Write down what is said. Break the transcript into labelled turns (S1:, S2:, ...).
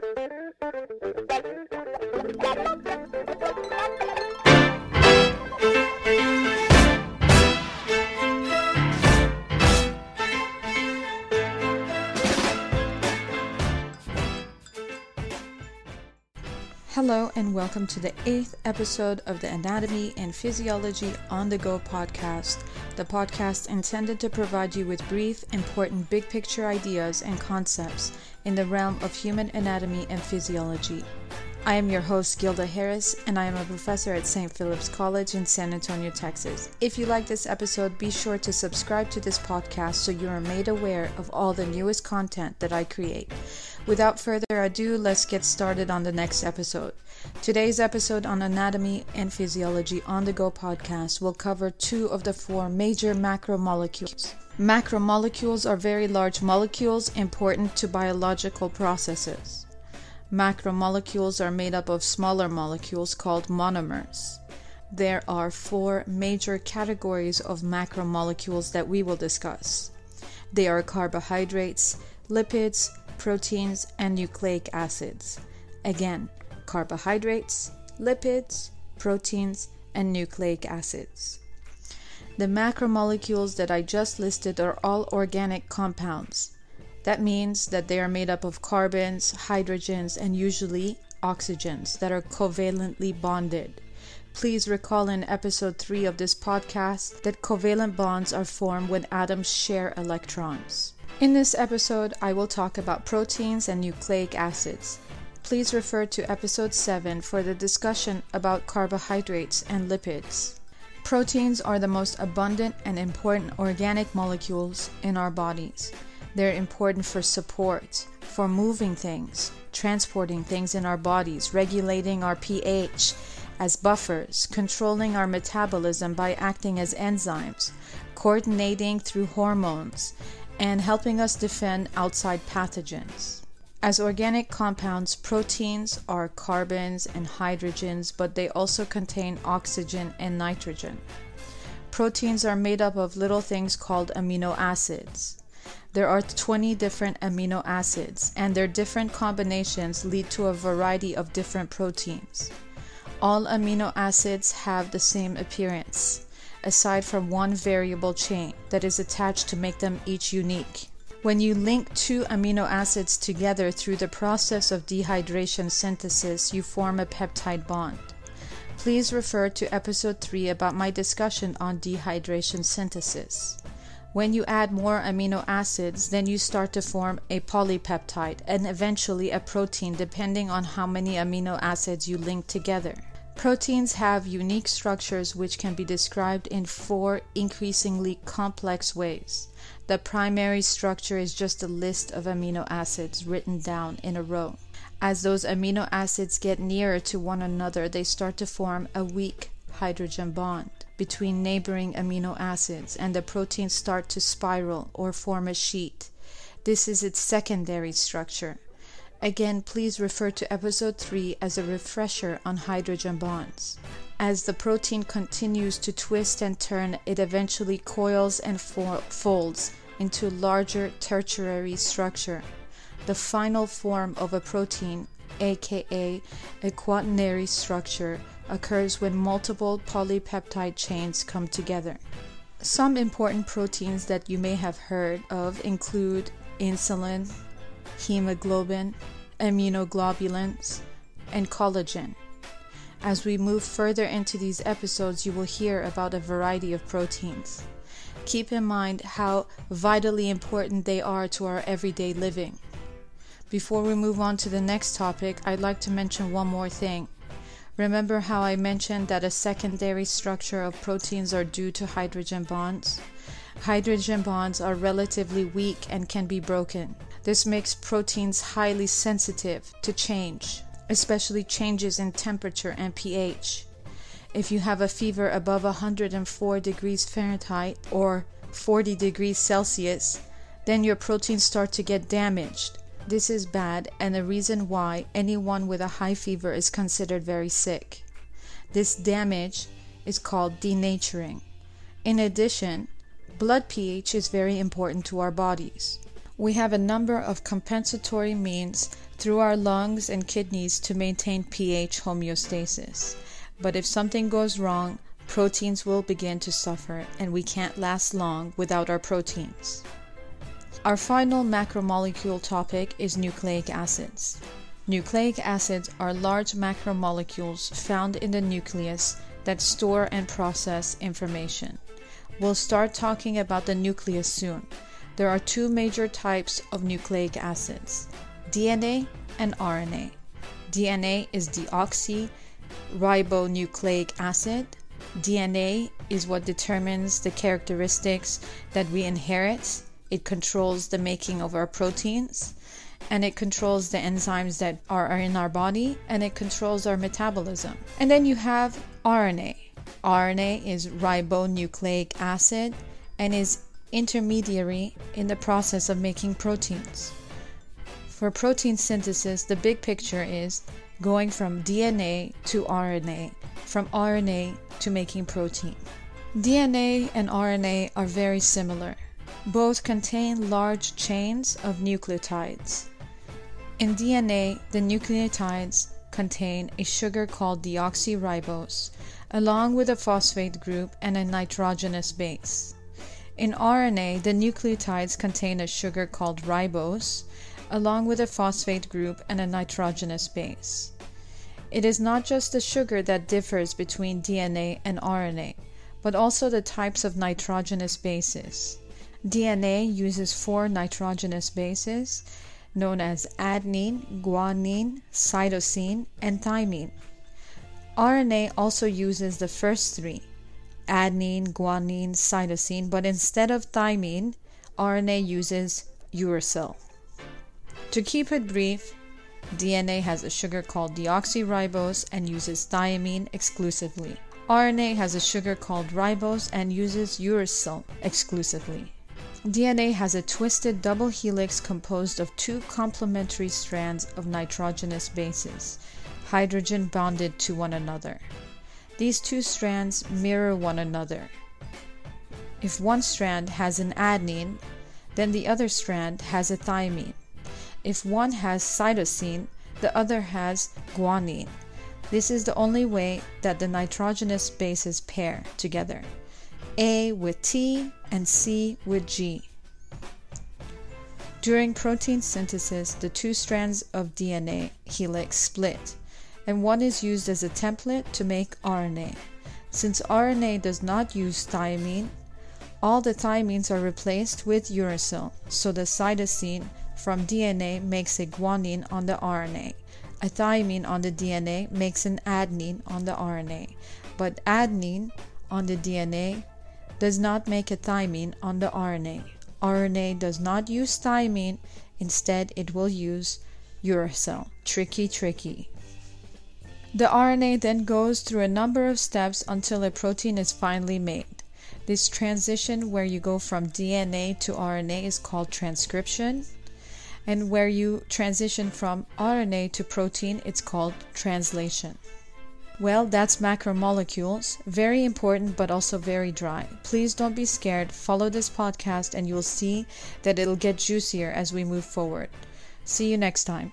S1: Thank you. Hello, and welcome to the eighth episode of the Anatomy and Physiology on the Go podcast, the podcast intended to provide you with brief, important big picture ideas and concepts in the realm of human anatomy and physiology. I am your host, Gilda Harris, and I am a professor at St. Philip's College in San Antonio, Texas. If you like this episode, be sure to subscribe to this podcast so you are made aware of all the newest content that I create. Without further ado, let's get started on the next episode. Today's episode on Anatomy and Physiology on the Go podcast will cover two of the four major macromolecules. Macromolecules are very large molecules important to biological processes. Macromolecules are made up of smaller molecules called monomers. There are four major categories of macromolecules that we will discuss. They are carbohydrates, lipids, proteins, and nucleic acids. Again, carbohydrates, lipids, proteins, and nucleic acids. The macromolecules that I just listed are all organic compounds. That means that they are made up of carbons, hydrogens, and usually oxygens that are covalently bonded. Please recall in episode 3 of this podcast that covalent bonds are formed when atoms share electrons. In this episode, I will talk about proteins and nucleic acids. Please refer to episode 7 for the discussion about carbohydrates and lipids. Proteins are the most abundant and important organic molecules in our bodies. They're important for support, for moving things, transporting things in our bodies, regulating our pH as buffers, controlling our metabolism by acting as enzymes, coordinating through hormones, and helping us defend outside pathogens. As organic compounds, proteins are carbons and hydrogens, but they also contain oxygen and nitrogen. Proteins are made up of little things called amino acids. There are 20 different amino acids, and their different combinations lead to a variety of different proteins. All amino acids have the same appearance aside from one variable chain that is attached to make them each unique. When you link two amino acids together through the process of dehydration synthesis, you form a peptide bond. Please refer to episode 3 about my discussion on dehydration synthesis. When you add more amino acids, then you start to form a polypeptide and eventually a protein depending on how many amino acids you link together. Proteins have unique structures which can be described in four increasingly complex ways. The primary structure is just a list of amino acids written down in a row. As those amino acids get nearer to one another, they start to form a weak hydrogen bond between neighboring amino acids, and the proteins start to spiral or form a sheet. This is its secondary structure. Again, please refer to episode 3 as a refresher on hydrogen bonds. As the protein continues to twist and turn, it eventually coils and fo- folds into larger tertiary structure. The final form of a protein, aka a quaternary structure, occurs when multiple polypeptide chains come together. Some important proteins that you may have heard of include insulin, hemoglobin, immunoglobulins, and collagen. As we move further into these episodes, you will hear about a variety of proteins. Keep in mind how vitally important they are to our everyday living. Before we move on to the next topic, I'd like to mention one more thing. Remember how I mentioned that a secondary structure of proteins are due to hydrogen bonds? Hydrogen bonds are relatively weak and can be broken. This makes proteins highly sensitive to change, especially changes in temperature and pH. If you have a fever above 104 degrees Fahrenheit or 40 degrees Celsius, then your proteins start to get damaged. This is bad and a reason why anyone with a high fever is considered very sick. This damage is called denaturing. In addition, blood pH is very important to our bodies. We have a number of compensatory means through our lungs and kidneys to maintain pH homeostasis. But if something goes wrong, proteins will begin to suffer, and we can't last long without our proteins. Our final macromolecule topic is nucleic acids. Nucleic acids are large macromolecules found in the nucleus that store and process information. We'll start talking about the nucleus soon. There are two major types of nucleic acids DNA and RNA. DNA is deoxyribonucleic acid. DNA is what determines the characteristics that we inherit. It controls the making of our proteins and it controls the enzymes that are in our body and it controls our metabolism. And then you have RNA. RNA is ribonucleic acid and is intermediary in the process of making proteins. For protein synthesis, the big picture is going from DNA to RNA, from RNA to making protein. DNA and RNA are very similar. Both contain large chains of nucleotides. In DNA, the nucleotides contain a sugar called deoxyribose, along with a phosphate group and a nitrogenous base. In RNA, the nucleotides contain a sugar called ribose, along with a phosphate group and a nitrogenous base. It is not just the sugar that differs between DNA and RNA, but also the types of nitrogenous bases. DNA uses four nitrogenous bases known as adenine, guanine, cytosine, and thymine. RNA also uses the first three adenine, guanine, cytosine, but instead of thymine, RNA uses uracil. To keep it brief, DNA has a sugar called deoxyribose and uses thymine exclusively. RNA has a sugar called ribose and uses uracil exclusively. DNA has a twisted double helix composed of two complementary strands of nitrogenous bases, hydrogen bonded to one another. These two strands mirror one another. If one strand has an adenine, then the other strand has a thymine. If one has cytosine, the other has guanine. This is the only way that the nitrogenous bases pair together. A with T and C with G. During protein synthesis, the two strands of DNA helix split and one is used as a template to make RNA. Since RNA does not use thymine, all the thymines are replaced with uracil, so the cytosine from DNA makes a guanine on the RNA. A thymine on the DNA makes an adenine on the RNA, but adenine on the DNA does not make a thymine on the RNA. RNA does not use thymine, instead, it will use uracil. Tricky, tricky. The RNA then goes through a number of steps until a protein is finally made. This transition where you go from DNA to RNA is called transcription, and where you transition from RNA to protein, it's called translation. Well, that's macromolecules. Very important, but also very dry. Please don't be scared. Follow this podcast, and you'll see that it'll get juicier as we move forward. See you next time.